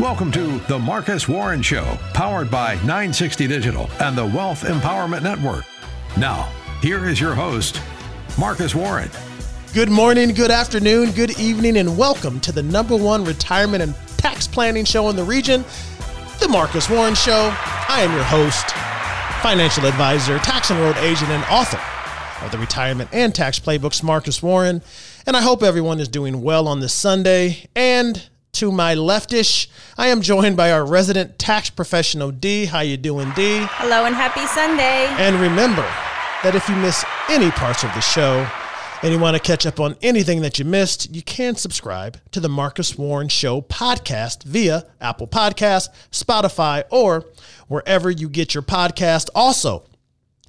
Welcome to The Marcus Warren Show, powered by 960 Digital and the Wealth Empowerment Network. Now, here is your host, Marcus Warren. Good morning, good afternoon, good evening, and welcome to the number one retirement and tax planning show in the region, The Marcus Warren Show. I am your host, financial advisor, tax and road agent, and author of the Retirement and Tax Playbooks, Marcus Warren. And I hope everyone is doing well on this Sunday. And to my leftish, I am joined by our resident tax professional, D. How you doing, D? Hello and happy Sunday. And remember that if you miss any parts of the show and you want to catch up on anything that you missed, you can subscribe to the Marcus Warren Show podcast via Apple Podcast, Spotify, or wherever you get your podcast. Also,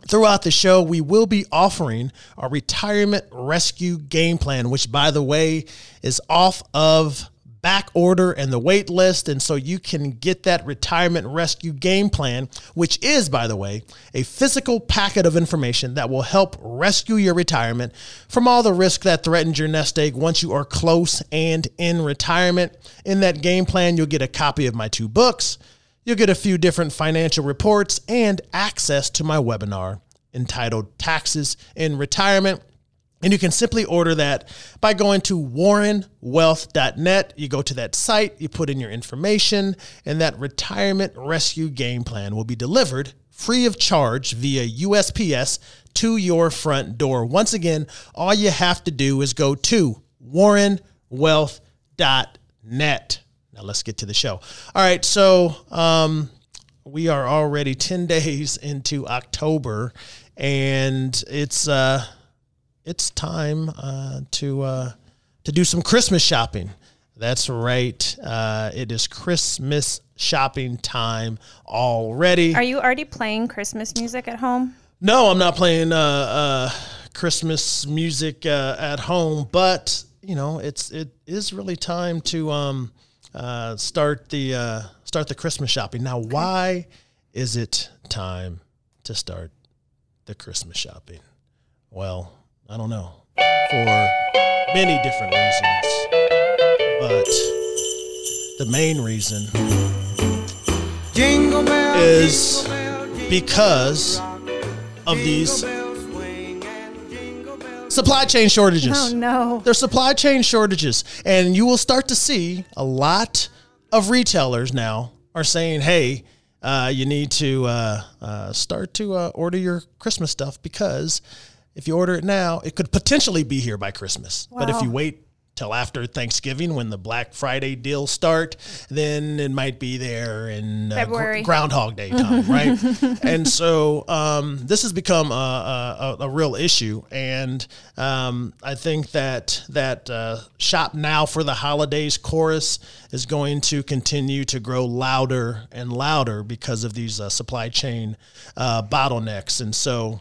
Throughout the show, we will be offering our retirement rescue game plan, which, by the way, is off of back order and the wait list. And so you can get that retirement rescue game plan, which is, by the way, a physical packet of information that will help rescue your retirement from all the risk that threatens your nest egg once you are close and in retirement. In that game plan, you'll get a copy of my two books. You'll get a few different financial reports and access to my webinar entitled Taxes in Retirement. And you can simply order that by going to warrenwealth.net. You go to that site, you put in your information, and that retirement rescue game plan will be delivered free of charge via USPS to your front door. Once again, all you have to do is go to warrenwealth.net. Now let's get to the show. All right, so um, we are already 10 days into October, and it's. Uh, it's time uh, to uh, to do some Christmas shopping. That's right. Uh, it is Christmas shopping time already. Are you already playing Christmas music at home? No, I'm not playing uh, uh, Christmas music uh, at home, but you know, it's it is really time to um, start the start the Christmas shopping. Now, why is it time to start the Christmas shopping? Well, I don't know, for many different reasons. But the main reason is because of these supply chain shortages. Oh, no. There's supply chain shortages. And you will start to see a lot of retailers now are saying, hey, uh, you need to uh, uh, start to uh, order your Christmas stuff because if you order it now, it could potentially be here by Christmas. Wow. But if you wait till after Thanksgiving when the Black Friday deals start, then it might be there in uh, Groundhog Day time, right? and so um, this has become a, a, a real issue, and um, I think that that uh, shop now for the holidays chorus is going to continue to grow louder and louder because of these uh, supply chain uh, bottlenecks, and so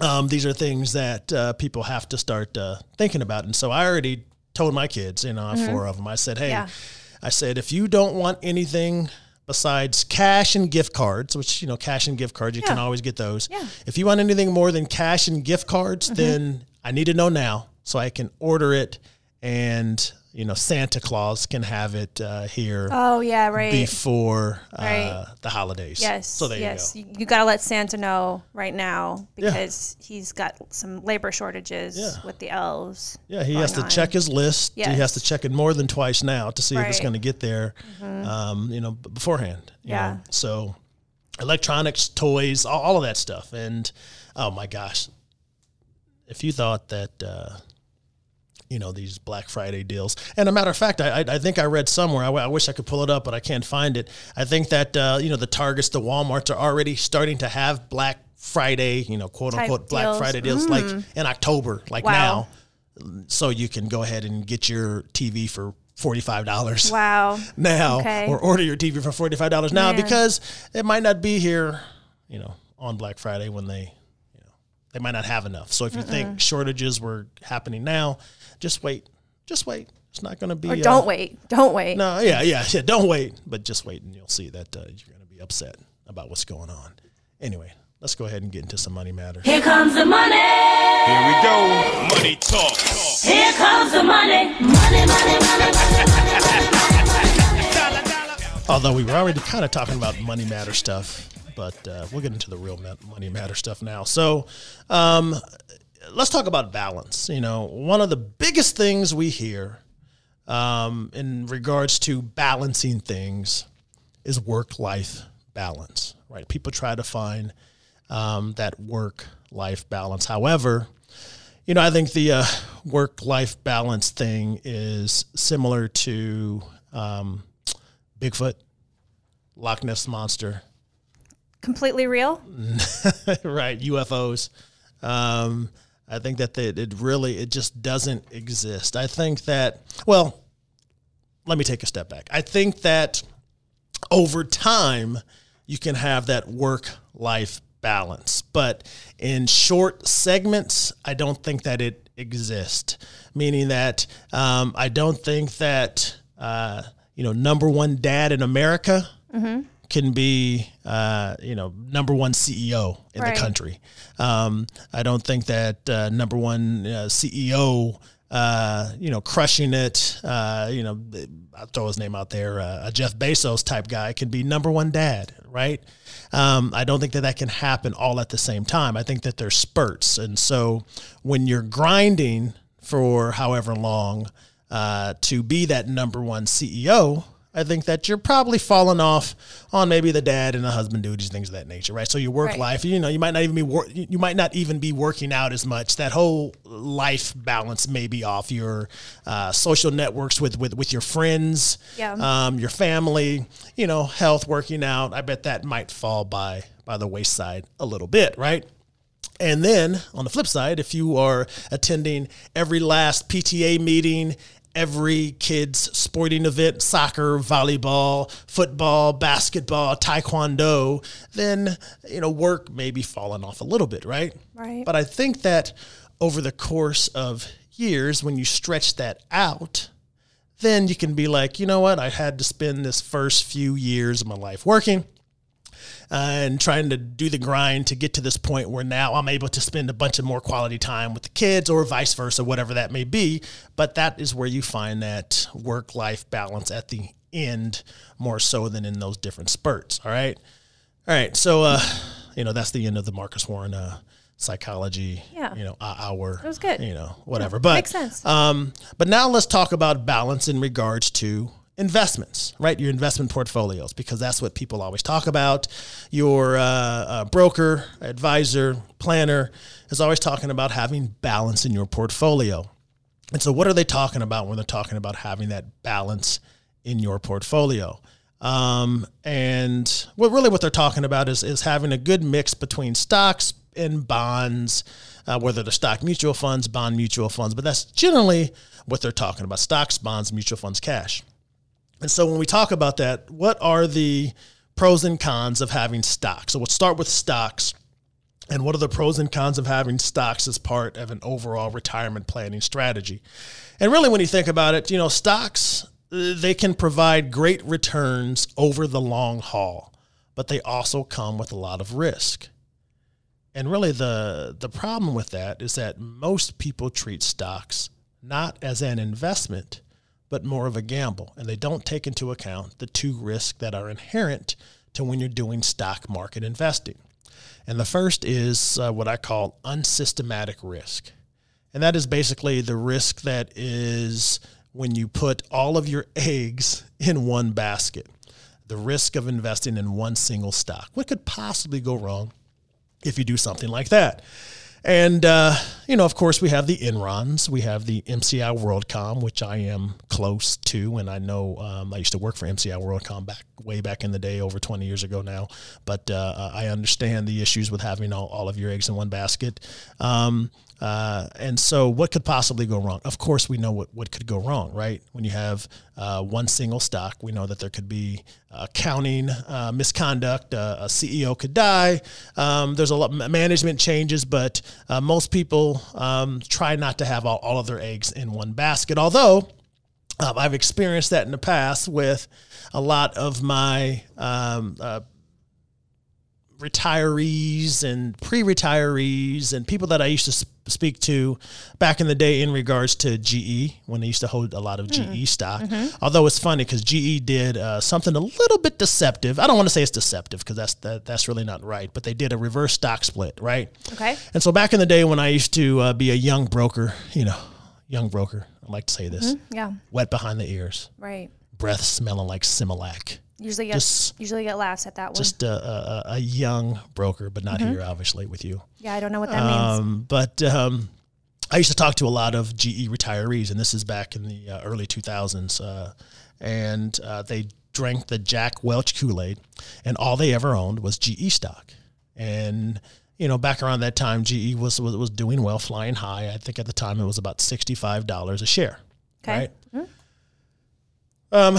um, these are things that uh, people have to start uh, thinking about. And so I already told my kids, you know, mm-hmm. four of them, I said, hey, yeah. I said, if you don't want anything besides cash and gift cards, which, you know, cash and gift cards, you yeah. can always get those. Yeah. If you want anything more than cash and gift cards, mm-hmm. then I need to know now so I can order it and you know Santa Claus can have it uh, here. Oh yeah, right before uh, right. the holidays. Yes. So there yes. you go. You, got to let Santa know right now because yeah. he's got some labor shortages yeah. with the elves. Yeah, he has to on. check his list. Yes. He has to check it more than twice now to see right. if it's going to get there. Mm-hmm. Um, you know, beforehand. yeah. Know? So electronics, toys, all, all, of that stuff, and oh my gosh, if you thought that. Uh, you know these Black Friday deals. And a matter of fact, I, I think I read somewhere. I, I, wish I could pull it up, but I can't find it. I think that uh, you know the Targets, the WalMarts are already starting to have Black Friday, you know, quote unquote Black deals. Friday deals, mm. like in October, like wow. now. So you can go ahead and get your TV for forty-five dollars. Wow! Now, okay. or order your TV for forty-five dollars now Man. because it might not be here, you know, on Black Friday when they, you know, they might not have enough. So if you Mm-mm. think shortages were happening now, just wait. Just wait. It's not going to be. Or don't uh, wait. Don't wait. No, yeah, yeah, yeah. Don't wait, but just wait, and you'll see that uh, you're going to be upset about what's going on. Anyway, let's go ahead and get into some money matters. Here comes the money. Here we go. Money talk. Here comes the money. Money, money, money, money, money. Although we were already kind of talking about money matter stuff, but uh, we'll get into the real money matter stuff now. So, um, let's talk about balance. You know, one of the biggest things we hear um, in regards to balancing things is work life balance, right? People try to find um, that work life balance. However, you know, I think the uh, work life balance thing is similar to um, Bigfoot, Loch Ness Monster. Completely real? right, UFOs. Um, I think that they, it really it just doesn't exist. I think that well, let me take a step back. I think that over time you can have that work life balance, but in short segments, I don't think that it exists. Meaning that um, I don't think that uh, you know number one dad in America. Mm-hmm can be, uh, you know, number one CEO in right. the country. Um, I don't think that uh, number one uh, CEO, uh, you know, crushing it, uh, you know, I'll throw his name out there, uh, a Jeff Bezos type guy can be number one dad, right? Um, I don't think that that can happen all at the same time. I think that there's spurts. And so when you're grinding for however long to be that number one CEO, I think that you're probably falling off on maybe the dad and the husband duties, things of that nature, right? So your work right. life, you know, you might not even be wor- you might not even be working out as much. That whole life balance may be off. Your uh, social networks with with with your friends, yeah. um, your family, you know, health, working out. I bet that might fall by by the wayside a little bit, right? And then on the flip side, if you are attending every last PTA meeting, every kid's sporting event soccer, volleyball, football, basketball, taekwondo then, you know, work may be falling off a little bit, right? Right. But I think that over the course of years, when you stretch that out, then you can be like, you know what? I had to spend this first few years of my life working uh, and trying to do the grind to get to this point where now I'm able to spend a bunch of more quality time with the kids or vice versa, whatever that may be. But that is where you find that work life balance at the end more so than in those different spurts. All right. All right. So, uh, you know, that's the end of the Marcus Warren uh, psychology, yeah. you know, hour. It was good. You know, whatever. Yeah, but makes sense. Um, but now let's talk about balance in regards to investments, right? Your investment portfolios, because that's what people always talk about. Your uh, uh, broker, advisor, planner is always talking about having balance in your portfolio. And so, what are they talking about when they're talking about having that balance in your portfolio? Um, and what really what they're talking about is, is having a good mix between stocks and bonds, uh, whether they're stock mutual funds, bond mutual funds, but that's generally what they're talking about stocks, bonds, mutual funds, cash. And so when we talk about that, what are the pros and cons of having stocks? So we'll start with stocks. And what are the pros and cons of having stocks as part of an overall retirement planning strategy? And really, when you think about it, you know, stocks, uh, they can provide great returns over the long haul, but they also come with a lot of risk. And really, the, the problem with that is that most people treat stocks not as an investment, but more of a gamble. And they don't take into account the two risks that are inherent to when you're doing stock market investing. And the first is uh, what I call unsystematic risk. And that is basically the risk that is when you put all of your eggs in one basket. The risk of investing in one single stock. What could possibly go wrong if you do something like that? And, uh, you know, of course, we have the Enrons. We have the MCI WorldCom, which I am close to. And I know um, I used to work for MCI WorldCom back way back in the day, over 20 years ago now. But uh, I understand the issues with having all, all of your eggs in one basket. Um, uh, and so, what could possibly go wrong? Of course, we know what, what could go wrong, right? When you have uh, one single stock, we know that there could be accounting uh, misconduct. Uh, a CEO could die. Um, there's a lot of management changes, but uh, most people um, try not to have all, all of their eggs in one basket. Although um, I've experienced that in the past with a lot of my um, uh, retirees and pre-retirees and people that I used to sp- speak to back in the day in regards to GE when they used to hold a lot of GE stock. Although it's funny because GE did uh, something a little bit deceptive. I don't want to say it's deceptive because that's that, that's really not right. But they did a reverse stock split, right? Okay. And so back in the day when I used to uh, be a young broker, you know, young broker, I like to say this, Yeah. wet behind the ears, Right. breath smelling like Similac. Usually get Just- usually get laughs at that one. Just a, a, a young broker, but not here, obviously, with you. yeah, I don't know what that means. Um, but um, I used to talk to a lot of GE retirees, and this is back in the uh, early 2000s. Uh, and uh, they drank the Jack Welch Kool Aid, and all they ever owned was GE stock. And you know, back around that time, GE was was, was doing well, flying high. I think at the time it was about sixty five dollars a share. Okay. Right. Um,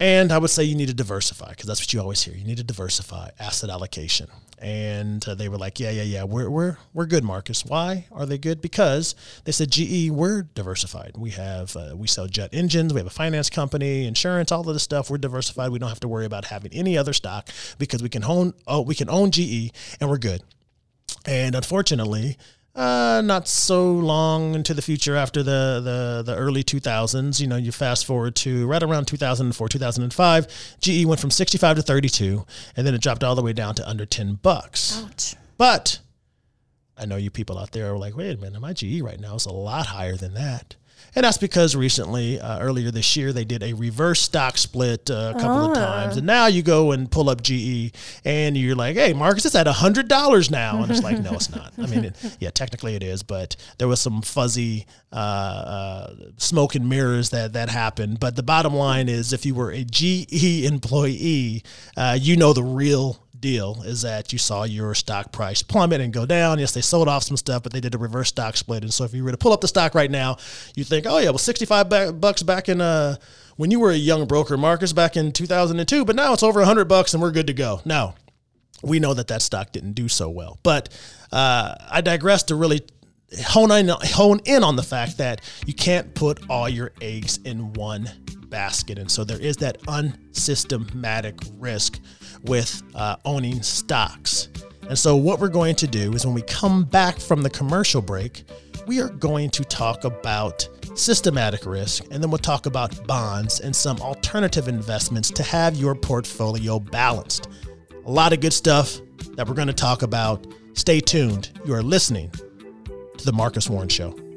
and I would say you need to diversify because that's what you always hear. You need to diversify asset allocation. And uh, they were like, yeah, yeah, yeah, we're, we're, we're good, Marcus. Why are they good? Because they said, GE, we're diversified. We have, uh, we sell jet engines. We have a finance company, insurance, all of this stuff. We're diversified. We don't have to worry about having any other stock because we can own, oh, we can own GE and we're good. And unfortunately, uh, not so long into the future after the, the, the early 2000s, you know, you fast forward to right around 2004, 2005, GE went from 65 to 32, and then it dropped all the way down to under 10 bucks. Ouch. But I know you people out there are like, wait a minute, my GE right now is a lot higher than that. And that's because recently, uh, earlier this year, they did a reverse stock split uh, a couple of times. And now you go and pull up GE and you're like, hey, Marcus, it's at $100 now. And it's like, no, it's not. I mean, it, yeah, technically it is, but there was some fuzzy uh, uh, smoke and mirrors that, that happened. But the bottom line is if you were a GE employee, uh, you know the real deal is that you saw your stock price plummet and go down. Yes, they sold off some stuff, but they did a reverse stock split. And so if you were to pull up the stock right now, you think, oh yeah, well, 65 bucks back in, uh, when you were a young broker, Marcus, back in 2002, but now it's over 100 bucks and we're good to go. Now, we know that that stock didn't do so well, but uh, I digress to really hone in, hone in on the fact that you can't put all your eggs in one basket. And so there is that unsystematic risk with uh, owning stocks. And so, what we're going to do is when we come back from the commercial break, we are going to talk about systematic risk and then we'll talk about bonds and some alternative investments to have your portfolio balanced. A lot of good stuff that we're going to talk about. Stay tuned. You are listening to The Marcus Warren Show.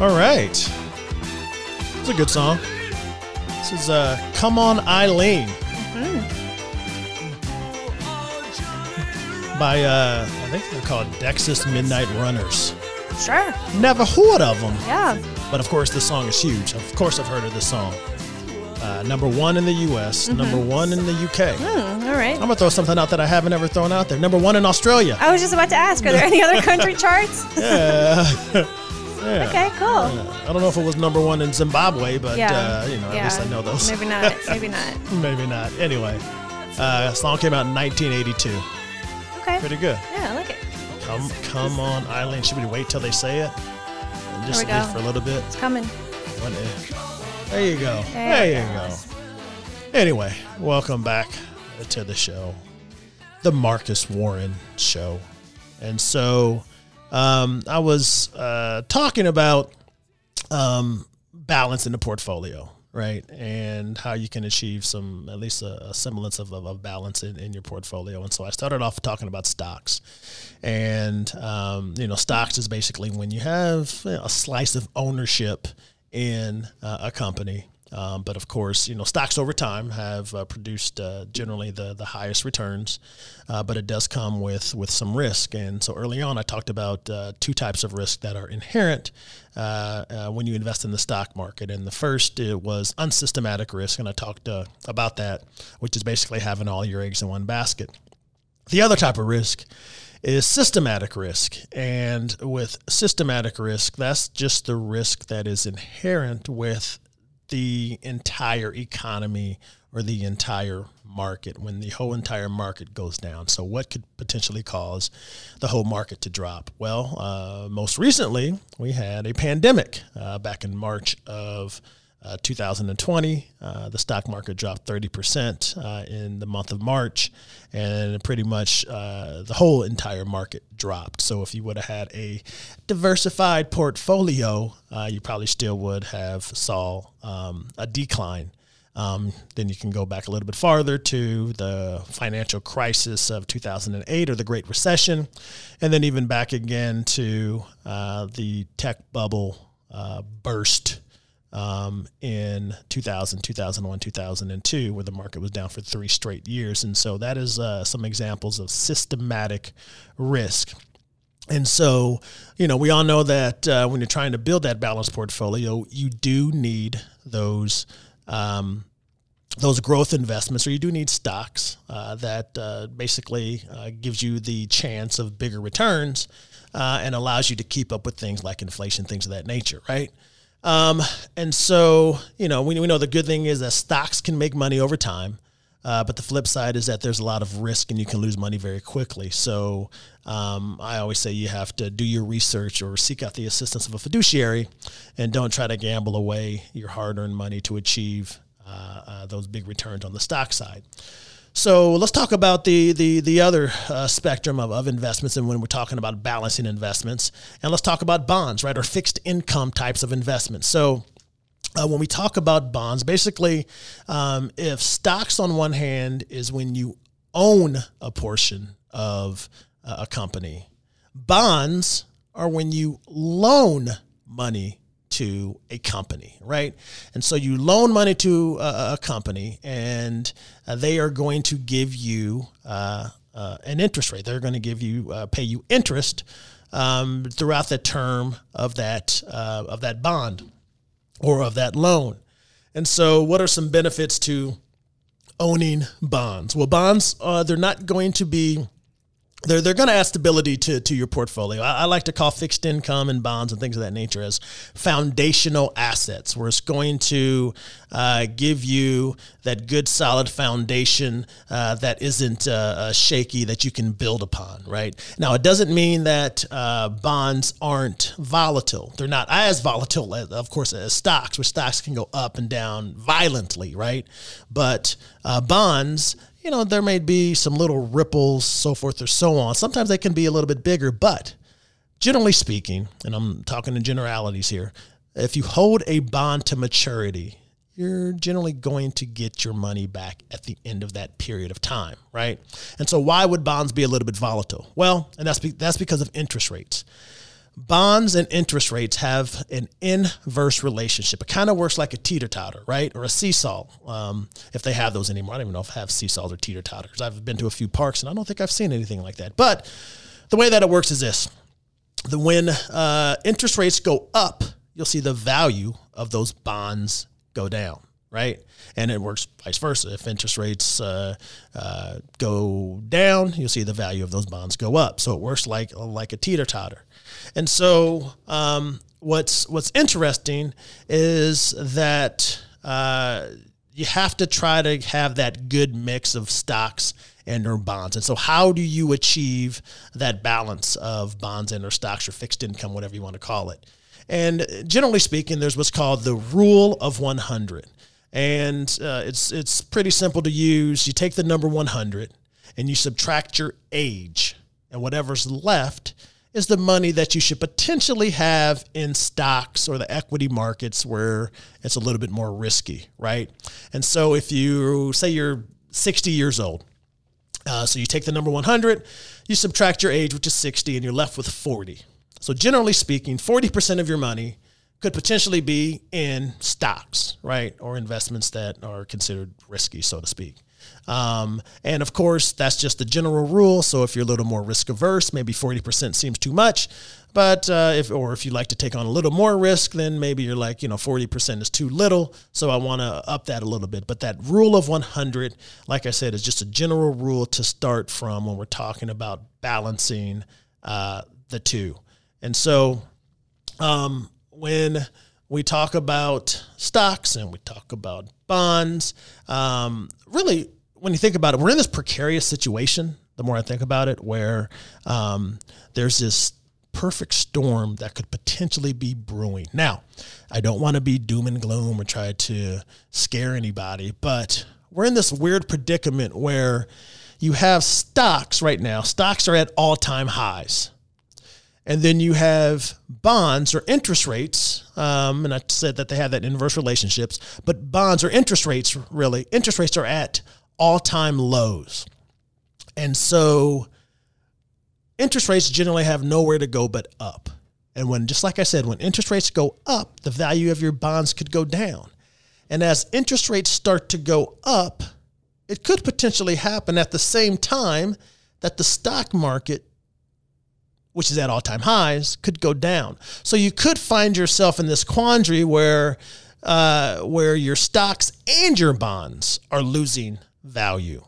All right. It's a good song. This is uh, Come On Eileen by, uh, I think they're called Dexys Midnight Runners. Sure. Never heard of them. Yeah. But of course, this song is huge. Of course, I've heard of this song. Uh, number one in the U.S., number one in the U.K. Hmm, all right. I'm gonna throw something out that I haven't ever thrown out there. Number one in Australia. I was just about to ask, are there any other country charts? Yeah. Okay, cool. I don't know if it was number one in Zimbabwe, but Yeah. uh, you know, yeah. at least I know those. Maybe not. Maybe not. Maybe not. Anyway, uh, song came out in 1982. Okay. Pretty good. Yeah, I like it. Come, come on, Eileen. Should we wait till they say it? And just There we wait go. for a little bit. It's coming. One. There you go. There There, you go. Anyway, welcome back to the show, the Marcus Warren Show. And so um, I was uh, talking about um, balance in the portfolio, right? And how you can achieve some, at least a, a semblance of, of, of balance in, in your portfolio. And so I started off talking about stocks. And, um, you know, stocks is basically when you have you know, a slice of ownership in uh, a company. Um, but of course, you know, stocks over time have uh, produced uh, generally the, the highest returns, uh, but it does come with, with some risk. And so early on, I talked about uh, two types of risk that are inherent uh, uh, when you invest in the stock market. And the first it was unsystematic risk, and I talked about that, which is basically having all your eggs in one basket. The other type of risk is systematic risk. And with systematic risk, that's just the risk that is inherent with the entire economy or the entire market when the whole entire market goes down. So, what could potentially cause the whole market to drop? Well, uh, most recently, we had a pandemic uh, back in March of uh, 2020. Uh, the stock market dropped 30% uh, in the month of March, and pretty much uh, the whole entire market dropped. So, if you would have had a diversified portfolio, you probably still would have saw um, a decline um, then you can go back a little bit farther to the financial crisis of 2008 or the Great Recession, and then even back again to uh, the tech bubble uh, burst um, in 2000, 2001, 2002, where the market was down for three straight years. And so that is uh, some examples of systematic risk. And so, you know, we all know that uh, when you're trying to build that balanced portfolio, you do need those um, those growth investments, or you do need stocks uh, that uh, basically uh, gives you the chance of bigger returns uh, and allows you to keep up with things like inflation, things of that nature, right? Um, and so, you know, we, we know the good thing is that stocks can make money over time. Uh, but the flip side is that there's a lot of risk and you can lose money very quickly. So um, I always say you have to do your research or seek out the assistance of a fiduciary and don't try to gamble away your hard earned money to achieve uh, uh, those big returns on the stock side. So let's talk about the the the other uh, spectrum of, of investments, and when we're talking about balancing investments, and let's talk about bonds, right, or fixed income types of investments. So. Uh, when we talk about bonds, basically, um, if stocks on one hand is when you own a portion of uh, a company, bonds are when you loan money to a company, right? And so you loan money to a, a company, and uh, they are going to give you uh, uh, an interest rate. They're going to give you uh, pay you interest um, throughout the term of that uh, of that bond or of that loan. And so, what are some benefits to owning bonds? Well, bonds uh, they're not going to be they're, they're going to add stability to, to your portfolio. I, I, like to call fixed income and bonds and things of that nature as foundational assets, where it's going to uh, give you that good, solid foundation uh, that isn't uh, uh shaky that you can build upon, right? Now, it doesn't mean that uh, bonds aren't volatile. They're not as volatile, as, of course, as stocks, where stocks can go up and down violently, right? But uh, bonds, you know, there may be some little ripples, so forth or so on. Sometimes they can be a little bit bigger, but generally speaking, and I'm talking in generalities here, if you hold a bond to maturity, you're generally going to get your money back at the end of that period of time, right? And so, why would bonds be a little bit volatile? Well, and that's be, that's because of interest rates bonds and interest rates have an inverse relationship. It kind of works like a teeter totter, right? Or a seesaw, um, if they have those anymore. I don't even know if they have seesaws or teeter totters. I've been to a few parks and I don't think I've seen anything like that. But the way that it works is this the when uh, interest rates go up, you'll see the value of those bonds go down right? And it works vice versa. If interest rates uh, uh, go down, you'll see the value of those bonds go up. So it works like like a teeter totter. And so um, what's what's interesting is that uh, you have to try to have that good mix of stocks and or bonds. And so how do you achieve that balance of bonds and or stocks or fixed income, whatever you want to call it? And generally speaking, there's what's called the rule of 100 and uh, it's it's pretty simple to use. You take the number 100 and you subtract your age, and whatever's left is the money that you should potentially have in stocks or the equity markets where it's a little bit more risky, right? And so if you say you're 60 years old, uh, so you take the number 100, you subtract your age, which is 60, and you're left with 40. So generally speaking, 40% of your money could potentially be in stocks, right, or investments that are considered risky, so to speak. Um, and of course, that's just the general rule. So if you're a little more risk averse, maybe 40% seems too much. But uh, if, or if you like to take on a little more risk, then maybe you're like, you know, 40% is too little. So I want to up that a little bit. But that rule of 100, like I said, is just a general rule to start from when we're talking about balancing uh, the two. And so, um, when we talk about stocks and we talk about bonds. Um, really, when you think about it, we're in this precarious situation. The more I think about it, where um, there's this perfect storm that could potentially be brewing. Now, I don't want to be doom and gloom or try to scare anybody, but we're in this weird predicament where you have stocks right now. Stocks are at all time highs. And then you have bonds or interest rates. Um, and I said that they have that inverse relationships, but bonds or interest rates, really, interest rates are at all time lows. And so interest rates generally have nowhere to go but up. And when, just like I said, when interest rates go up, the value of your bonds could go down. And as interest rates start to go up, it could potentially happen at the same time that the stock market, which is at all time highs, could go down. So you could find yourself in this quandary where, uh, where your stocks and your bonds are losing value.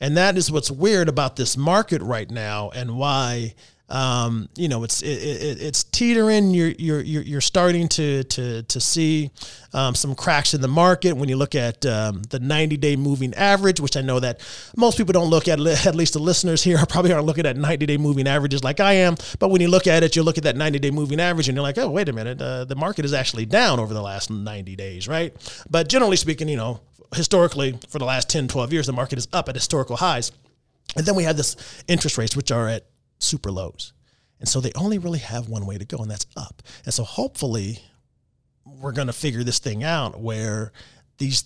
And that is what's weird about this market right now and why um, you know, it's it, it, it's teetering. You're you're you're starting to to to see um, some cracks in the market when you look at um, the 90 day moving average, which I know that most people don't look at. At least the listeners here probably aren't looking at 90 day moving averages like I am. But when you look at it, you look at that 90 day moving average, and you're like, oh, wait a minute, uh, the market is actually down over the last 90 days, right? But generally speaking, you know, historically for the last 10, 12 years, the market is up at historical highs. And then we have this interest rates, which are at super lows. And so they only really have one way to go, and that's up. And so hopefully we're going to figure this thing out where these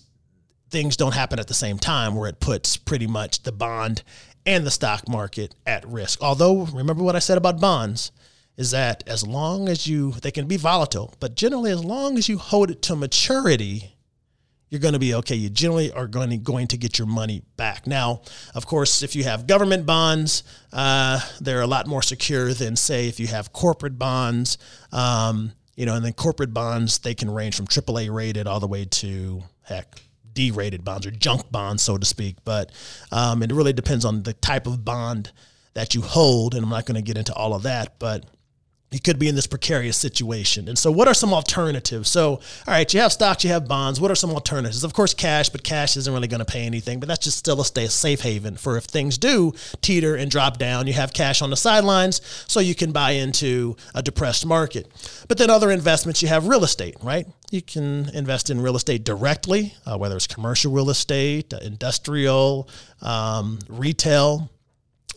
things don't happen at the same time, where it puts pretty much the bond and the stock market at risk. Although, remember what I said about bonds is that as long as you, they can be volatile, but generally, as long as you hold it to maturity, you're going to be okay. You generally are going to, going to get your money back. Now, of course, if you have government bonds, uh, they're a lot more secure than, say, if you have corporate bonds. Um, you know, and then corporate bonds, they can range from AAA rated all the way to, heck, D rated bonds or junk bonds, so to speak. But um, it really depends on the type of bond that you hold. And I'm not going to get into all of that. But you could be in this precarious situation. And so, what are some alternatives? So, all right, you have stocks, you have bonds. What are some alternatives? Of course, cash, but cash isn't really going to pay anything. But that's just still a safe haven for if things do teeter and drop down. You have cash on the sidelines, so you can buy into a depressed market. But then other investments, you have real estate, right? You can invest in real estate directly, uh, whether it's commercial real estate, uh, industrial, um, retail,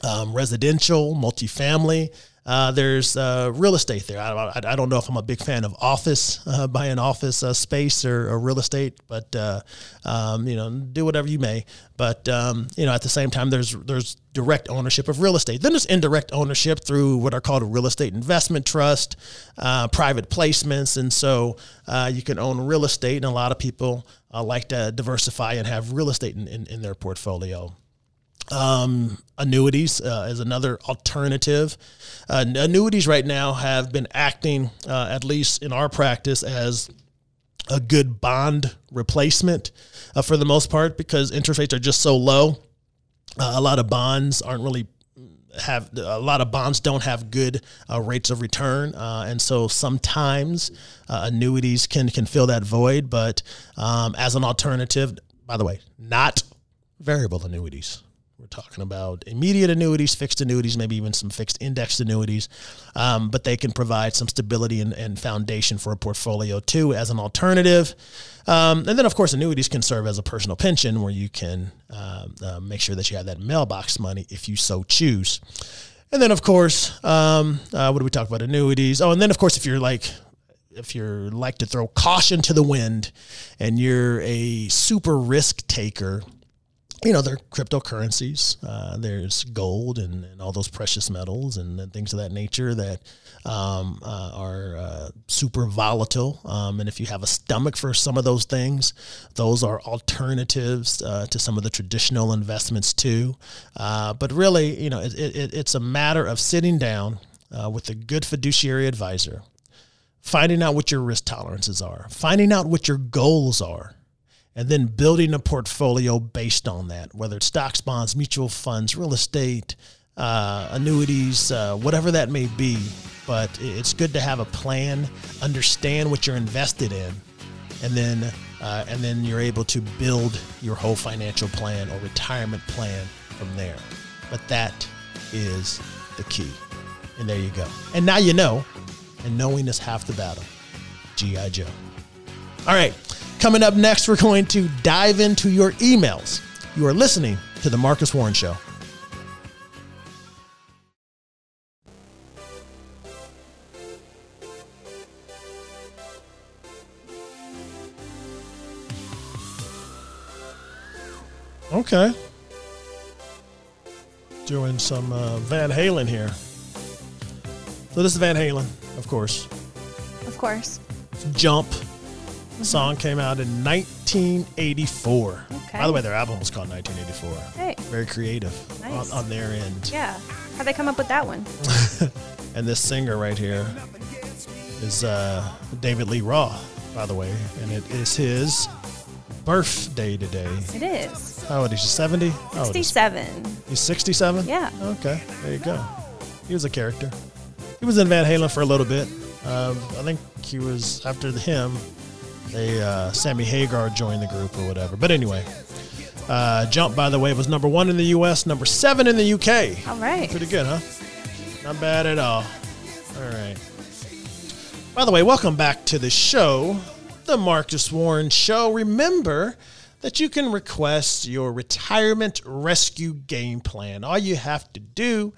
um, residential, multifamily. Uh, there's uh, real estate there. I, I, don't know if I'm a big fan of office, uh, buying office uh, space or, or, real estate, but uh, um, you know, do whatever you may. But um, you know, at the same time, there's there's direct ownership of real estate. Then there's indirect ownership through what are called real estate investment trust, uh, private placements, and so you can own real estate. And a lot of people like to diversify and have real estate in, in, in their portfolio. Um, annuities uh, is another alternative. Uh, annuities right now have been acting, uh, at least in our practice, as a good bond replacement uh, for the most part because interest rates are just so low. Uh, a lot of bonds aren't really have a lot of bonds don't have good uh, rates of return, uh, and so sometimes uh, annuities can can fill that void. But um, as an alternative, by the way, not variable annuities. We're talking about immediate annuities, fixed annuities, maybe even some fixed indexed annuities, um, but they can provide some stability and, and, foundation for a portfolio too as an alternative. Um, and then, of course, annuities can serve as a personal pension where you can uh, uh, make sure that you have that mailbox money if you so choose. And then, of course, um, uh, what do we talk about? Annuities. Oh, and then, of course, if you're like if you're like to throw caution to the wind and you're a super risk taker you know, there are cryptocurrencies. Uh, there's gold and, and, all those precious metals and, and things of that nature that um, uh, are uh, super volatile. Um, and if you have a stomach for some of those things, those are alternatives uh, to some of the traditional investments too. Uh, but really, you know, it, it, it's a matter of sitting down uh, with a good fiduciary advisor, finding out what your risk tolerances are, finding out what your goals are and then building a portfolio based on that, whether it's stocks, bonds, mutual funds, real estate, uh, annuities, uh, whatever that may be. But it's good to have a plan, understand what you're invested in, and then uh, and then you're able to build your whole financial plan or retirement plan from there. But that is the key. And there you go. And now you know, and knowing is half the battle. G.I. Joe. All right, coming up next, we're going to dive into your emails. You are listening to The Marcus Warren Show. Okay. Doing some uh, Van Halen here. So this is Van Halen, of course. Of course. Jump. Song came out in 1984. Okay. By the way, their album was called 1984. Hey. Very creative Nice. on, on their end. Yeah. How'd they come up with that one? And this singer right here is uh, David Lee Roth, by the way, and it is his birthday today. It is. How old is he? 70? How old 67. He's 67? Yeah. Okay, there you go. He was a character. He was in Van Halen for a little bit. Um, I think he was after him. They uh, Sammy Hagar joined the group or whatever. But anyway, uh, Jump by the way was number one in the U.S., number seven in the U.K. All right. Pretty good, huh? Not bad at all. All right. By the way, welcome back to the show, the Marcus Warren Show. Remember that you can request your retirement rescue game plan. All you have to do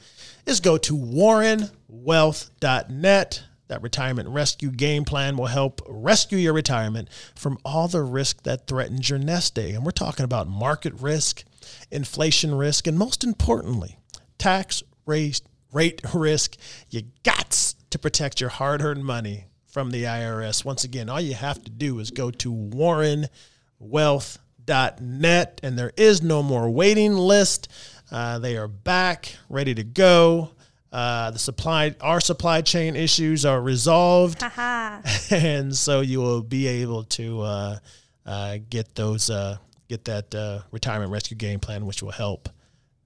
is go to warrenwealth.net. That retirement rescue game plan will help rescue your retirement from all the risk that threatens your nest egg. And we're talking about market risk, inflation risk, and most importantly, tax rate, rate risk. You got to protect your hard earned money from the IRS. Once again, all you have to do is go to warrenwealth.net, and there is no more waiting list. Uh, they are back, ready to go. Uh, the supply, our supply chain issues are resolved, and so you will be able to uh, uh, get those, uh, get that uh, retirement rescue game plan, which will help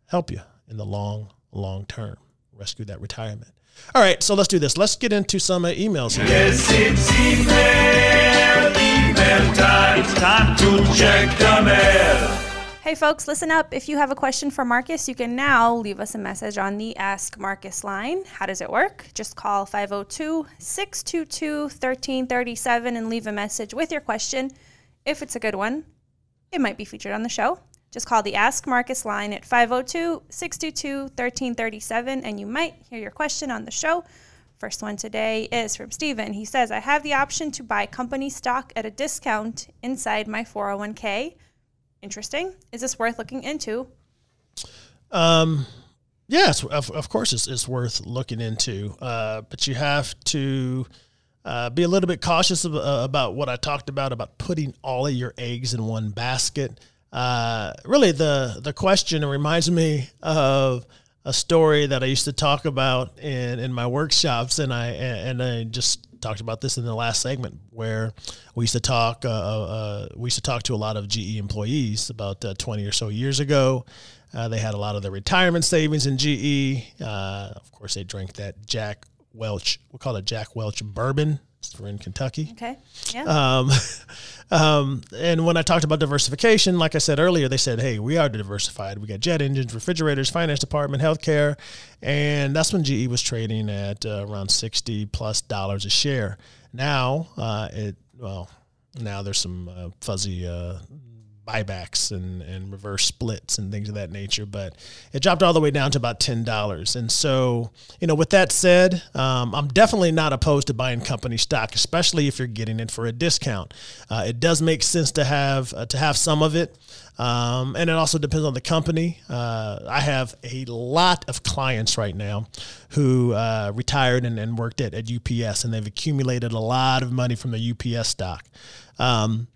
help you in the long, long term. Rescue that retirement. All right, so let's do this. Let's get into some uh, emails here. Yes, it's email, email time. It's time to check the mail. Hey, folks, listen up. If you have a question for Marcus, you can now leave us a message on the Ask Marcus line. How does it work? Just call 502 622 1337 and leave a message with your question. If it's a good one, it might be featured on the show. Just call the Ask Marcus line at 502 622 1337 and you might hear your question on the show. First one today is from Steven. He says, I have the option to buy company stock at a discount inside my 401k. Interesting. Is this worth looking into? Yes, of, of course, it's, it's worth looking into, uh, but you have to uh, be a little bit cautious of, uh, about what I talked about about putting all of your eggs in one basket. Uh, really, the the question reminds me of a story that I used to talk about in, in my workshops, and I and I just talked about this in the last segment where we used to talk. Uh, uh, we used to talk to a lot of GE employees about uh, twenty or so years ago. Uh, they had a lot of their retirement savings in GE. Uh, of course, they drank that Jack Welch. We call it Jack Welch bourbon. We're in Kentucky. Okay. Yeah. Um, um, and when I talked about diversification, like I said earlier, they said, "Hey, we are diversified. We got jet engines, refrigerators, finance department, healthcare," and that's when GE was trading at uh, around sixty plus dollars a share. Now, uh, it well, now there's some uh, fuzzy uh, buybacks and, and reverse splits and things of that nature, but it dropped all the way down to about ten dollars. And so, you know, with that said, um, I'm definitely not opposed to buying company stock, especially if you're getting it for a discount. Uh, it does make sense to have uh, to have some of it. Um, and it also depends on the company. Uh, I have a lot of clients right now who uh, retired and, and worked at, at UPS, and they've accumulated a lot of money from the UPS stock. Um,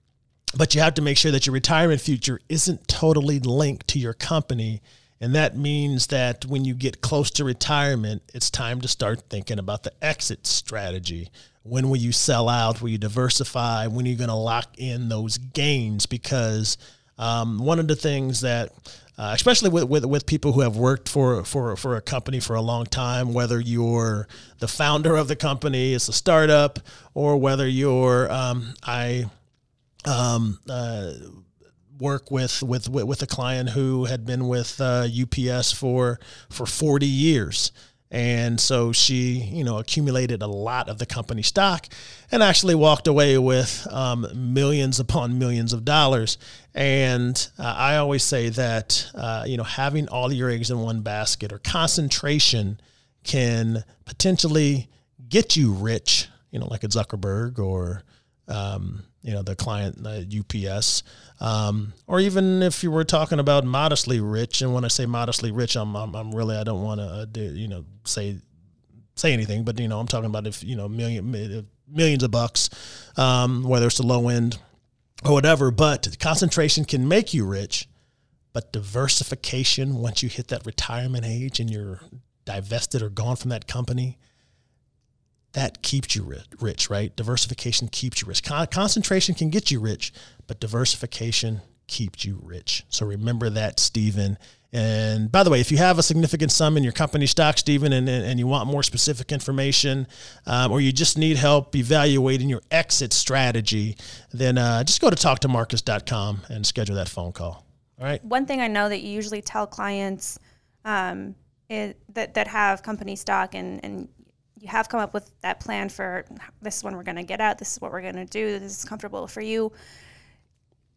but you have to make sure that your retirement future isn't totally linked to your company. And that means that when you get close to retirement, it's time to start thinking about the exit strategy. When will you sell out? Will you diversify? When are you going to lock in those gains? Because Um, one of the things that uh, especially with, with, with people who have worked for, for, for a company for a long time, whether you're the founder of the company, it's a startup, or whether you're, um, I um, uh, work with, with, with a client who had been with uh, UPS for, for 40 years. And so she, you know, accumulated a lot of the company stock and actually walked away with um, millions upon millions of dollars. And uh, I always say that, uh, you know, having all your eggs in one basket or concentration can potentially get you rich, you know, like a Zuckerberg or, um, you know, the client, UPS. Um, or even if you were talking about modestly rich, and when I say modestly rich, I'm, I'm, I'm really, I don't want to, uh, you know, say, say anything, but, you know, I'm talking about if, you know, million, millions of bucks, um, whether it's the low end or whatever, but concentration can make you rich, but diversification, once you hit that retirement age and you're divested or gone from that company, that keeps you rich, right? Diversification keeps you rich. Con- concentration can get you rich, but diversification keeps you rich. So remember that, Stephen. And by the way, if you have a significant sum in your company stock, Stephen, and, and you want more specific information, um, or you just need help evaluating your exit strategy, then uh, just go to talktomarcus.com and schedule that phone call. All right. One thing I know that you usually tell clients um, is, that, that have company stock and, and you have come up with that plan for this is when we're going to get out this is what we're going to do this is comfortable for you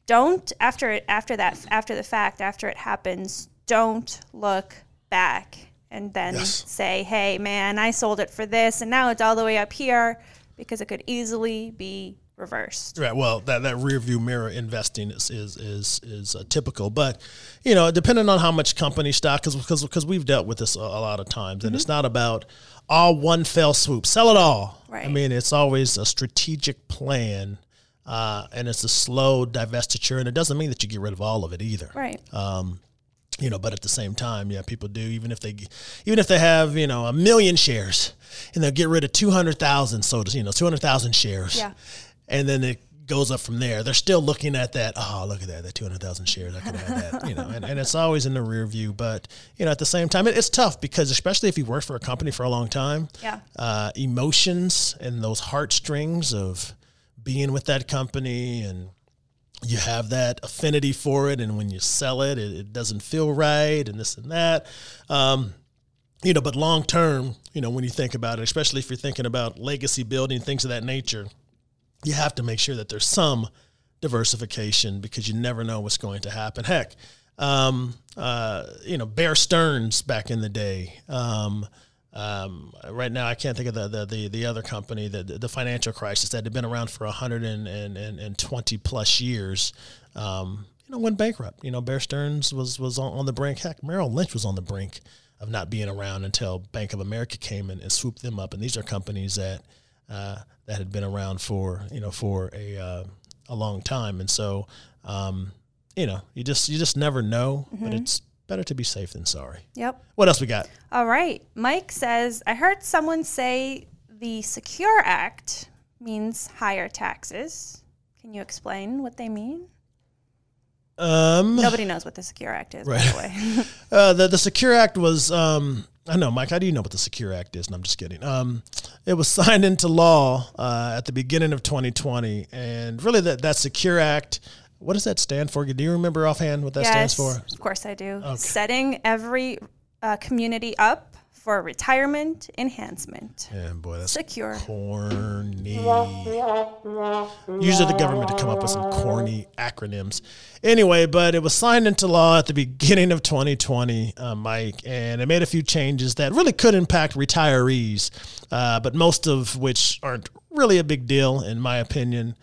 don't after it after that after the fact after it happens don't look back and then yes. say hey man i sold it for this and now it's all the way up here because it could easily be reversed. Right. Well, that, that rear view mirror investing is is is is uh, typical, but you know, depending on how much company stock, because because we've dealt with this a, a lot of times, and mm-hmm. it's not about all one fell swoop, sell it all. Right. I mean, it's always a strategic plan. Uh, and it's a slow divestiture, and it doesn't mean that you get rid of all of it either. Right. Um, you know, but at the same time, yeah, people do. Even if they, even if they have, you know, a million shares, and they'll get rid of two hundred thousand, so to you know, two hundred thousand shares. Yeah and then it goes up from there. They're still looking at that. Oh, look at that! That two hundred thousand shares. I could have that. You know, and, and it's always in the rear view. But you know, at the same time, it, it's tough because especially if you work for a company for a long time, yeah, uh, emotions and those heartstrings of being with that company and you have that affinity for it and when you sell it it, it doesn't feel right and this and that um, you know but long term you know when you think about it especially if you're thinking about legacy building things of that nature you have to make sure that there's some diversification because you never know what's going to happen. Heck, um, uh, you know, Bear Stearns back in the day. Um, um, right now, I can't think of the the, the, the other company, the, the financial crisis that had been around for 120 plus years. Um, you know, went bankrupt. You know, Bear Stearns was was on, on, the brink. Heck, Merrill Lynch was on the brink of not being around until Bank of America came in and swooped them up. And these are companies that uh, that had been around for you know for a uh, a long time, and so um, you know you just you just never know, mm-hmm. but it's better to be safe than sorry. Yep. What else we got? All right, Mike says I heard someone say the Secure Act means higher taxes. Can you explain what they mean? Um, Nobody knows what the Secure Act is, right. by the way. uh, the the Secure Act was um, I know, Mike. How do you know what the Secure Act is? And I'm just kidding. Um, it was signed into law uh, at the beginning of 2020, and really, that that Secure Act. What does that stand for? Do you remember offhand what that yes, stands for? Of course, I do. Okay. Setting every uh, community up for retirement enhancement. And boy, that's secure. Corny. Usually the government to come up with some corny acronyms. Anyway, but it was signed into law at the beginning of 2020, uh, Mike, and it made a few changes that really could impact retirees, uh, but most of which aren't really a big deal, in my opinion.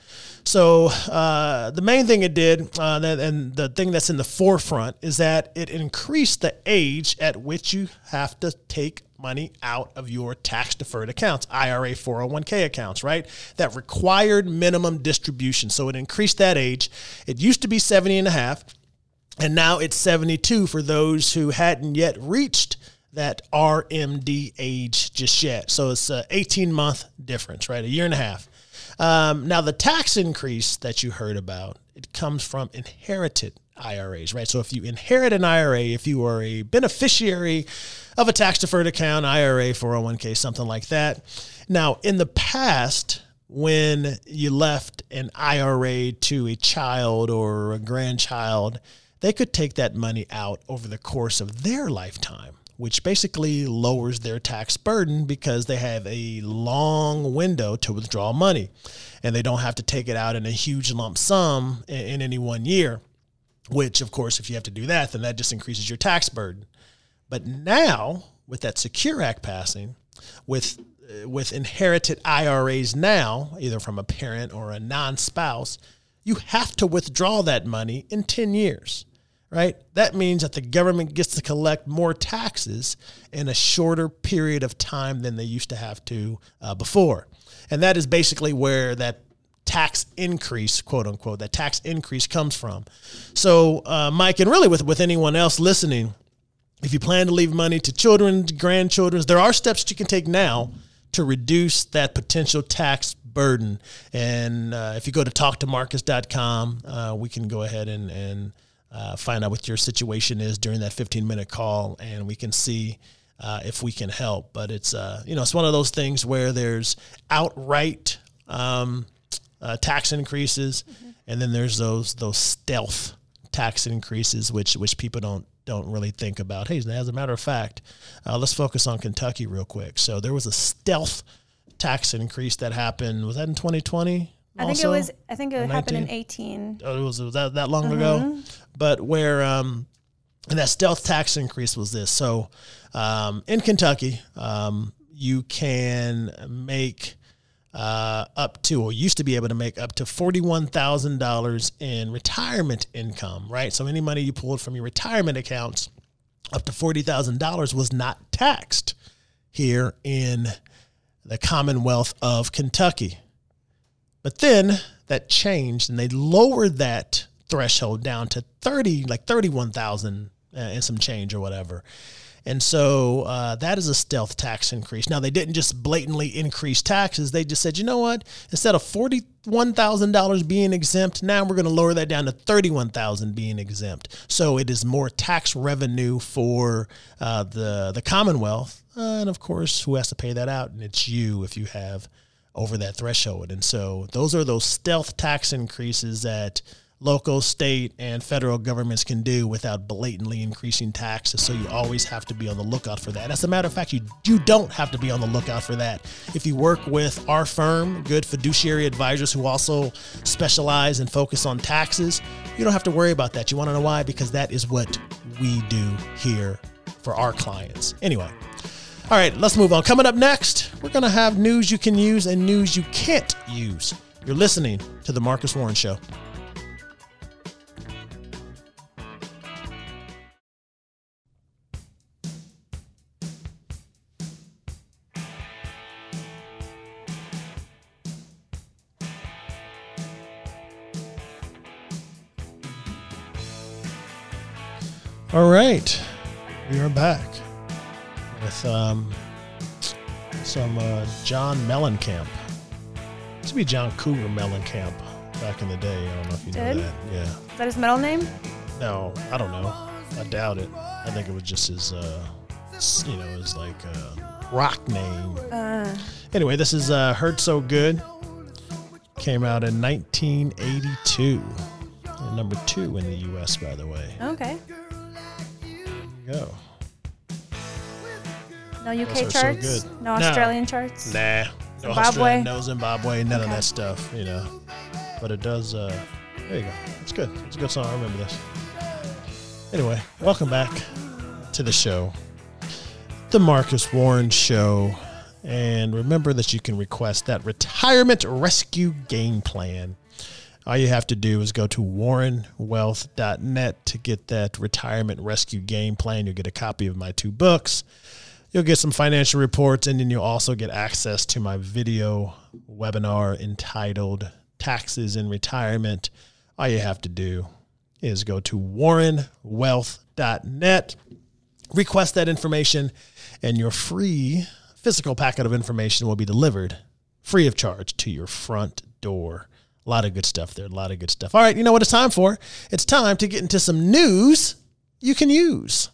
So uh, the main thing it did, uh, that, and the thing that's in the forefront, is that it increased the age at which you have to take money out of your tax deferred accounts, IRA 401k accounts, right? That required minimum distribution. So it increased that age. It used to be 70 and a half, and now it's 72 for those who hadn't yet reached that RMD age just yet. So it's an 18 month difference, right? A year and a half. Um, now, the tax increase that you heard about, it comes from inherited IRAs, right? So if you inherit an IRA, if you are a beneficiary of a tax deferred account, IRA, 401k, something like that. Now, in the past, when you left an IRA to a child or a grandchild, they could take that money out over the course of their lifetime, which basically lowers their tax burden because they have a long window to withdraw money and they don't have to take it out in a huge lump sum in, any one year. Which, of course, if you have to do that, then that just increases your tax burden. But now, with that Secure Act passing, with uh, with inherited IRAs now, either from a parent or a non-spouse, you have to withdraw that money in 10 years. Right? That means that the government gets to collect more taxes in a shorter period of time than they used to have to uh, before. And that is basically where that tax increase, quote unquote, that tax increase comes from. So, uh, Mike, and really with, with anyone else listening, if you plan to leave money to children, grandchildren, there are steps you can take now to reduce that potential tax burden. And uh, if you go to talktomarcus.com, uh, we can go ahead and, and uh, find out what your situation is during that 15 minute call, and we can see uh, if we can help. But it's uh, you know it's one of those things where there's outright um, uh, tax increases, mm-hmm. and then there's those those stealth tax increases, which which people don't don't really think about. Hey, as a matter of fact, uh, let's focus on Kentucky real quick. So there was a stealth tax increase that happened. Was that in 2020? I think it was. I think it happened in 18. Oh, it was, was that that long mm-hmm. ago. But where um, and that stealth tax increase was this. So um, in Kentucky, um, you can make uh, up to, or used to be able to make up to $41,000 in retirement income, right? So any money you pulled from your retirement accounts up to $40,000 was not taxed here in the Commonwealth of Kentucky. But then that changed and they lowered that threshold down to 30, like 31,000 uh, and some change or whatever. And so uh, that is a stealth tax increase. Now, they didn't just blatantly increase taxes. They just said, you know what? Instead of $41,000 being exempt, now we're going to lower that down to 31,000 being exempt. So it is more tax revenue for uh, the, the Commonwealth. Uh, and of course, who has to pay that out? And it's you if you have over that threshold. And so those are those stealth tax increases that local, state, and federal governments can do without blatantly increasing taxes. So you always have to be on the lookout for that. As a matter of fact, you, you don't have to be on the lookout for that. If you work with our firm, good fiduciary advisors who also specialize and focus on taxes, you don't have to worry about that. You want to know why? Because that is what we do here for our clients. Anyway. All right, let's move on. Coming up next, we're going to have news you can use and news you can't use. You're listening to The Marcus Warren Show. All right, we are back with um, some uh, John Mellencamp. Used to be John Cougar Mellencamp back in the day. I don't know if you Did? know that. Yeah. Is that his middle name? No, I don't know. I doubt it. I think it was just his, uh, you know, his like uh, rock name. Uh. Anyway, this is uh, "Hurt So Good." Came out in 1982. number two in the U.S. By the way. Okay. go. No UK charts. So no Australian charts. Nah. No Zimbabwe. no Zimbabwe. None okay. of that stuff. You know. But it does. Uh, there you go. It's good. It's a good song. I remember this. Anyway, welcome back to the show, the Marcus Warren Show. And remember that you can request that retirement rescue game plan. All you have to do is go to warrenwealth.net to get that retirement rescue game plan. You'll get a copy of my two books. You'll get some financial reports, and then you'll also get access to my video webinar entitled Taxes in Retirement. All you have to do is go to warrenwealth.net, request that information, and your free physical packet of information will be delivered free of charge to your front door. A lot of good stuff there. A lot of good stuff. All right, you know what it's time for? It's time to get into some news you can use.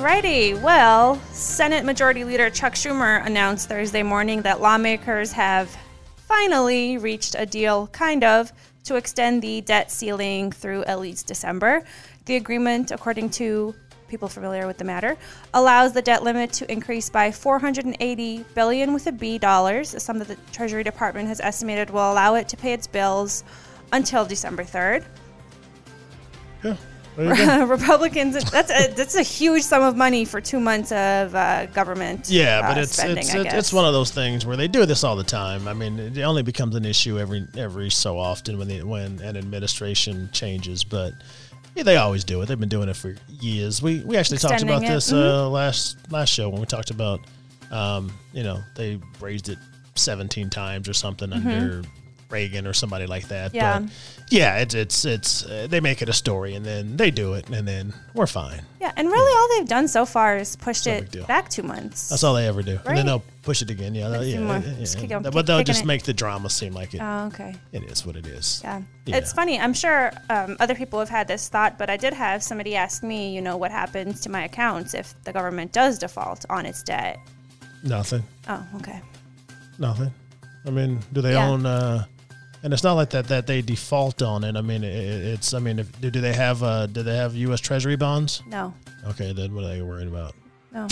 Alrighty, well, Senate Majority Leader Chuck Schumer announced Thursday morning that lawmakers have finally reached a deal, kind of, to extend the debt ceiling through at least December. The agreement, according to people familiar with the matter, allows the debt limit to increase by 480 billion with a B dollars, a sum that the Treasury Department has estimated will allow it to pay its bills until December 3rd. Yeah. There you go. Republicans, that's a that's a huge sum of money for two months of uh, government. Yeah, but uh, it's spending, it's it's, it's one of those things where they do this all the time. I mean, it only becomes an issue every every so often when the, when an administration changes, but yeah, they always do it. They've been doing it for years. We we actually talked about it, this uh, last last show when we talked about um, you know they raised it 17 times or something under Reagan or somebody like that. Yeah. But yeah, it's it's it's uh, they make it a story and then they do it and then we're fine. yeah, and really all they've done so far is pushed No it back two months. That's all they ever do. And Right. then they'll push it again. Yeah, they'll- yeah, yeah, yeah. keep But keep they'll just it. make the drama seem like it. oh, okay. it is what it is. Yeah. Yeah. It's funny. I'm sure um, other people have had this thought, but I did have somebody ask me, you know, what happens to my accounts if the government does default on its debt. Nothing. Oh, okay. Nothing. I mean, do they Yeah. own? uh And it's not like that that they default on it. I mean, it, it's. I mean, if, do, they have? uh Do they have U.S. Treasury bonds? No, Okay, then what are they worried about? no,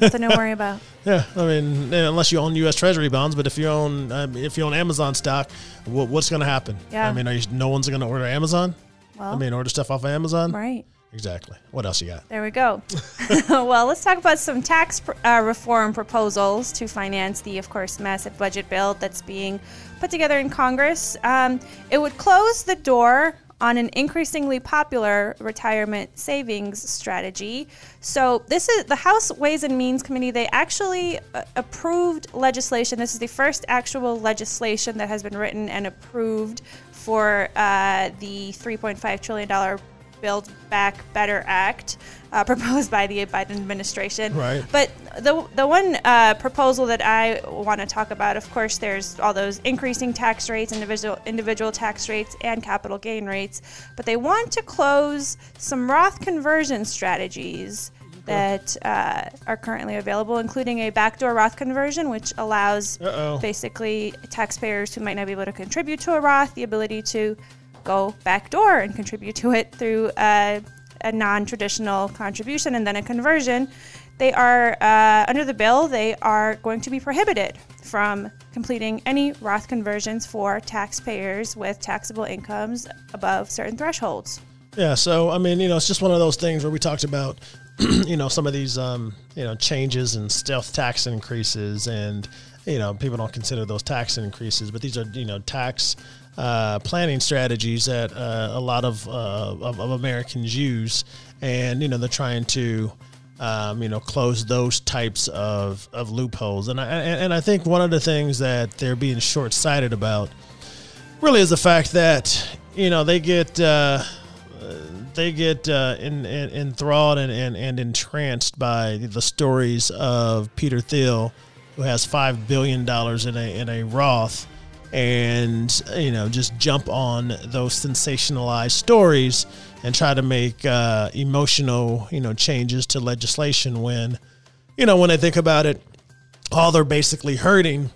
nothing to worry about. Yeah, I mean, unless you own U.S. Treasury bonds, but if you own um, if you own Amazon stock, what, what's going to happen? Yeah. I mean, are you, no one's going to order Amazon. Well, I mean, order stuff off of Amazon. right. Exactly. What else you got? There we go. well, let's talk about some tax pr- uh, reform proposals to finance the, of course, massive budget bill that's being put together in Congress. Um, it would close the door on an increasingly popular retirement savings strategy. So, this is the House Ways and Means Committee. They actually uh, approved legislation. This is the first actual legislation that has been written and approved for uh, the $3.5 trillion Build Back Better Act uh, proposed by the Biden administration. Right. But the the one uh, proposal that I want to talk about, of course, there's all those increasing tax rates, individual individual tax rates, and capital gain rates. But they want to close some Roth conversion strategies. That uh, are currently available, including a backdoor Roth conversion, which allows Uh-oh. basically taxpayers who might not be able to contribute to a Roth the ability to go backdoor and contribute to it through a, a non-traditional contribution and then a conversion. They are uh, under the bill. They are going to be prohibited from completing any Roth conversions for taxpayers with taxable incomes above certain thresholds. Yeah, so I mean, you know, it's just one of those things where we talked about, you know, some of these, um, you know, changes and stealth tax increases, and you know, people don't consider those tax increases, but these are, you know, tax uh, planning strategies that uh, a lot of, uh, of of Americans use, and you know, they're trying to. Um, you know, close those types of, of loopholes, and I and I think one of the things that they're being short sighted about really is the fact that you know they get uh, they get uh, in, in, enthralled and, and, and entranced by the stories of Peter Thiel, who has five billion dollars in a in a Roth, and you know just jump on those sensationalized stories and try to make uh, emotional you know changes to legislation when you know when I think about it, all they're basically hurting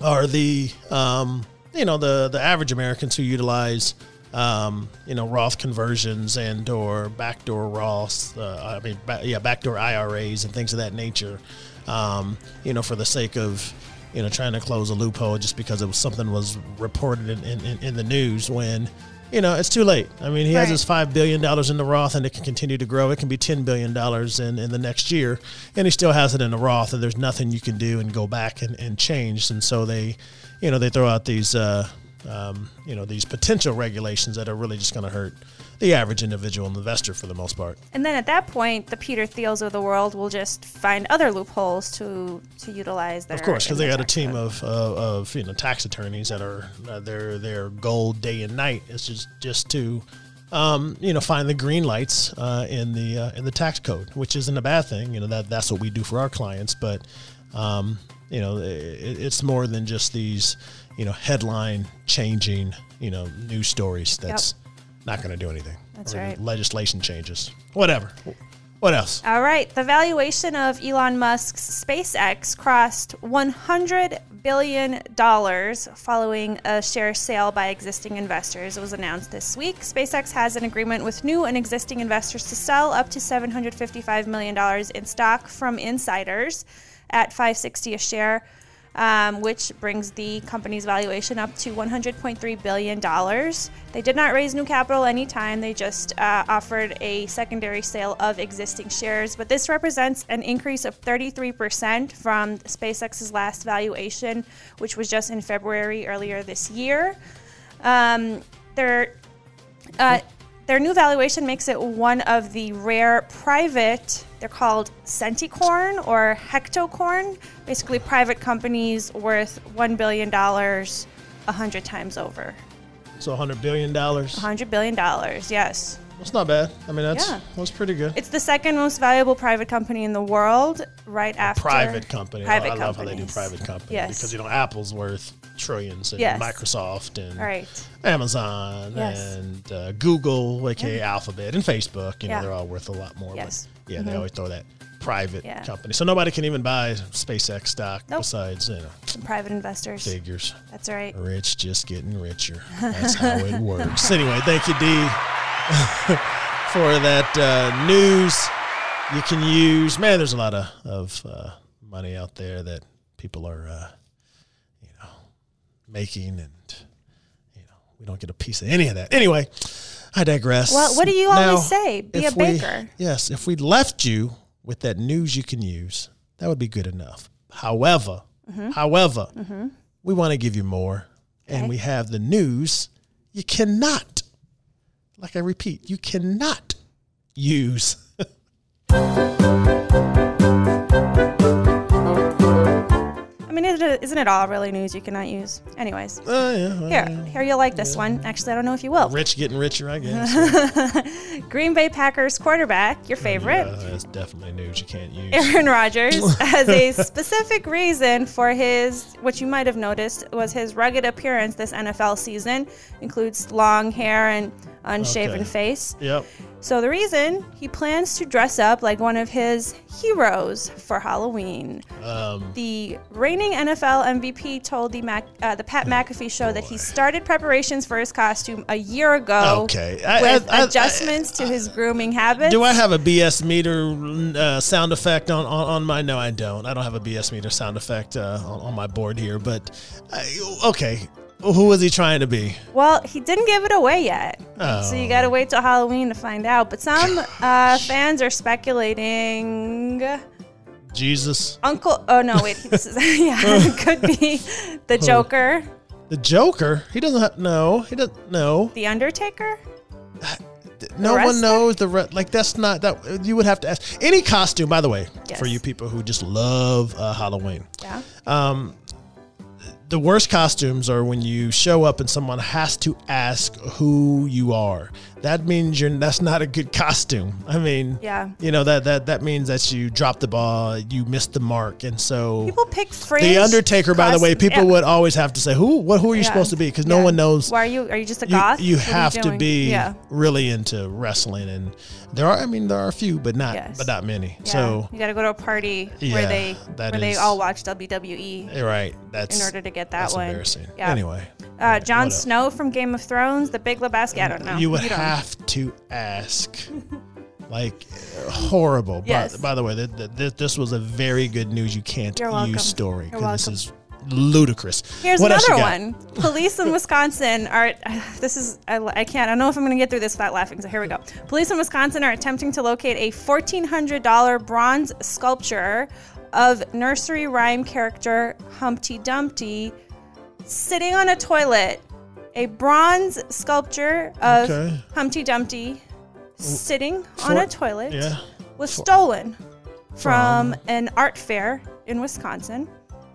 are the um, you know the the average Americans who utilize um, you know Roth conversions and or backdoor Roths. Uh, I mean, ba- yeah, backdoor IRAs and things of that nature. Um, you know, for the sake of you know trying to close a loophole just because it was something was reported in, in, in the news when. You know, it's too late. I mean, he has his five billion dollars in the Roth, and it can continue to grow. It can be ten billion dollars in, in the next year, and he still has it in the Roth. And there's nothing you can do and go back and, and change. And so they, you know, they throw out these, uh, um, you know, these potential regulations that are really just going to hurt the average individual investor for the most part. And then at that point, the Peter Thiels of the world will just find other loopholes to to utilize. That Of course, because they got a team of, of of you know tax attorneys that are uh, their their goal day and night is just just to um, you know find the green lights uh, in the uh, in the tax code, which isn't a bad thing. You know that that's what we do for our clients, but um, you know, it, it's more than just these, you know, headline changing, you know, news stories. That's not going to do anything. That's right. Legislation changes, whatever. What else? All right. The valuation of Elon Musk's SpaceX crossed $100 billion following a share sale by existing investors. It was announced this week. SpaceX has an agreement with new and existing investors to sell up to $755 million in stock from insiders at 560 a share. Um, which brings the company's valuation up to $100.3 billion. They did not raise new capital anytime. They just uh, offered a secondary sale of existing shares. But this represents an increase of 33% from SpaceX's last valuation, which was just in February earlier this year. Um, their, uh, their new valuation makes it one of the rare private, they're called centicorn or hectocorn, basically private companies worth $1 billion 100 times over. So $100 billion. That's $100 billion, yes. That's not bad. I mean, that's Yeah. that's pretty good. It's the second most valuable private company in the world, right after private company. Private I love how they do private company Yes. because you know Apple's worth trillions and Yes. Microsoft and right. Amazon Yes. and uh, Google, aka Alphabet, and Facebook. You know Yeah. they're all worth a lot more. Yes. Yeah, they always throw that private Yeah. company, so nobody can even buy SpaceX stock Nope. besides you know Some private investors. figures. That's right. Rich just getting richer. That's how it works. Anyway, thank you, D, for that uh, news. You can use. Man, there's a lot of of uh, money out there that people are, uh, you know, making, and you know, we don't get a piece of any of that. Anyway, I digress. Well, what do you always say? Be a we- baker. yes, if we left you with that news you can use, that would be good enough. However, Mm-hmm. however, we want to give you more, and we have the news you cannot, like I repeat, you cannot use. isn't it all really news you cannot use? Anyways, Oh, yeah, well, here, here you'll like this one. Actually, I don't know if you will. Rich getting richer, I guess. Green Bay Packers quarterback, your oh, favorite, Yeah, that's definitely news you can't use. Aaron Rodgers, has a specific reason for his, what you might have noticed was his rugged appearance this NFL season, includes long hair and unshaven Okay. face. Yep. So the reason he plans to dress up like one of his heroes for Halloween. Um, The reigning NFL MVP told the Mac, uh, the Pat McAfee show that he started preparations for his costume a year ago. Okay. I- with I- I- adjustments to his grooming habits. Do I have a BS meter uh, sound effect on, on, on my? No, I don't. I don't have a BS meter sound effect uh, on, on my board here. But okay, who was he trying to be? Well, he didn't give it away yet, so you got to wait till Halloween to find out. But some uh, fans are speculating. Jesus, Uncle, oh no, wait, this is yeah, it could be the Joker, the Joker. He doesn't have no. He doesn't no. the Undertaker. no one knows the re- like. That's not that. You would have to ask any costume. By the way, Yes. for you people who just love uh, Halloween. Yeah. The worst costumes are when you show up and someone has to ask who you are. That means you're that's not a good costume. I mean, Yeah. you know that that that means that you dropped the ball, you missed the mark, and so People pick fringe. the Undertaker. By the way, people yeah. would always have to say who what who are you Yeah. supposed to be because no Yeah. one knows. Why are you? Are you just a goth? you are have to be really into wrestling, and there are. I mean, there are a few, but not, Yes. but not many. So you got to go to a party where they where they all watch WWE right. That's in order to get that that's one. embarrassing. Yeah. Anyway, Uh, Jon what? Snow from Game of Thrones, the Big Lebowski. I don't know. You would don't. have to ask. like horrible. Yes. By, the way, th- th- th- this was a very good news you can't You're welcome. use story You're this welcome. is ludicrous. Here's what else you another got? one. Police in Wisconsin are. This is. I, I can't. I don't know if I'm going to get through this without laughing. So here we go. Police in Wisconsin are attempting to locate a $1,400 bronze sculpture of nursery rhyme character Humpty Dumpty sitting on a toilet. A bronze sculpture of Okay. Humpty Dumpty sitting on a toilet Yeah. was stolen From? from an art fair in Wisconsin,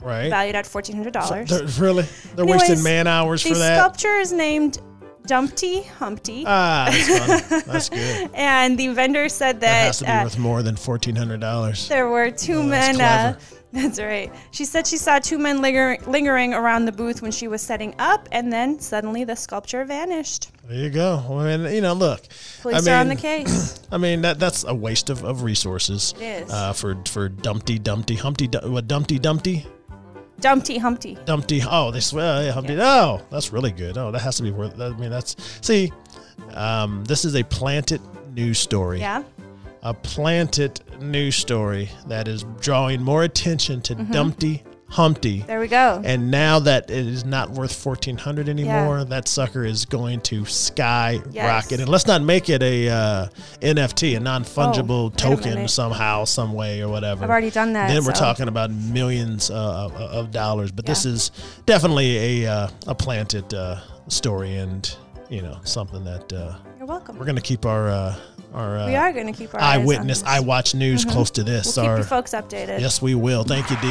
Right. valued at $1,400. They're, really? They're Anyways, wasting man hours for that? The sculpture is named Dumpty Humpty, ah, that's that's good. and the vendor said That that, has to be uh, worth more than $1,400. there were two Oh, men. Uh, That's right. She said she saw two men linger- lingering around the booth when she was setting up, and then suddenly the sculpture vanished. There you go. I mean, you know, look. Police I are on the mean, case. I mean that that's a waste of, of resources. It is. Uh, for for Dumpty Dumpty Humpty what Dumpty Dumpty Dumpty Humpty. Dumpty. Oh, they swear. Yeah, Humpty. Oh, that's really good. Oh, that has to be worth. I mean, that's see. Um, this is a planted news story. Yeah. A planted news story that is drawing more attention to Mm-hmm. Dumpty Humpty. There we go. And now that it is not worth fourteen hundred anymore, that sucker is going to skyrocket. Yes. And let's not make it a uh, NFT, a non fungible Oh, token somehow, some way, or whatever. I've already done that, Then we're talking about millions uh, of, of dollars. But this is definitely a uh, a planted uh, story, and you know something that uh, You're welcome. we're going to keep our uh, our uh, we are going to keep our eyewitness, this. I watch news close to this. We'll keep you folks updated. Yes, we will. Thank you, D,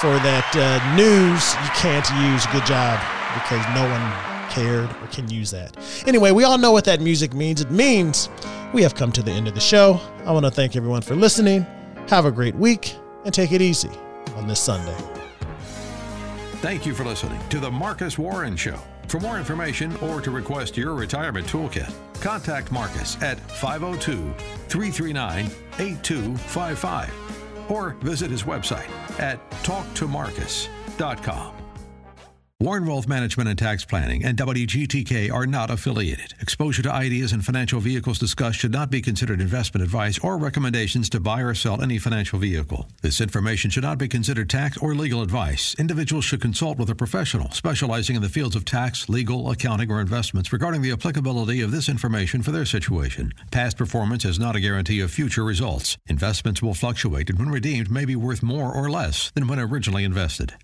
for that uh, news you can't use. Good job, because no one cared or can use that. Anyway, we all know what that music means. It means we have come to the end of the show. I want to thank everyone for listening. Have a great week and take it easy on this Sunday. Thank you for listening to The Marcus Warren Show. For more information or to request your retirement toolkit, contact Marcus at 502 339 8255 or visit his website at talktomarcus.com. Warren Wealth Management and Tax Planning and WGTK are not affiliated. Exposure to ideas and financial vehicles discussed should not be considered investment advice or recommendations to buy or sell any financial vehicle. This information should not be considered tax or legal advice. Individuals should consult with a professional specializing in the fields of tax, legal, accounting, or investments regarding the applicability of this information for their situation. Past performance is not a guarantee of future results. Investments will fluctuate and when redeemed may be worth more or less than when originally invested.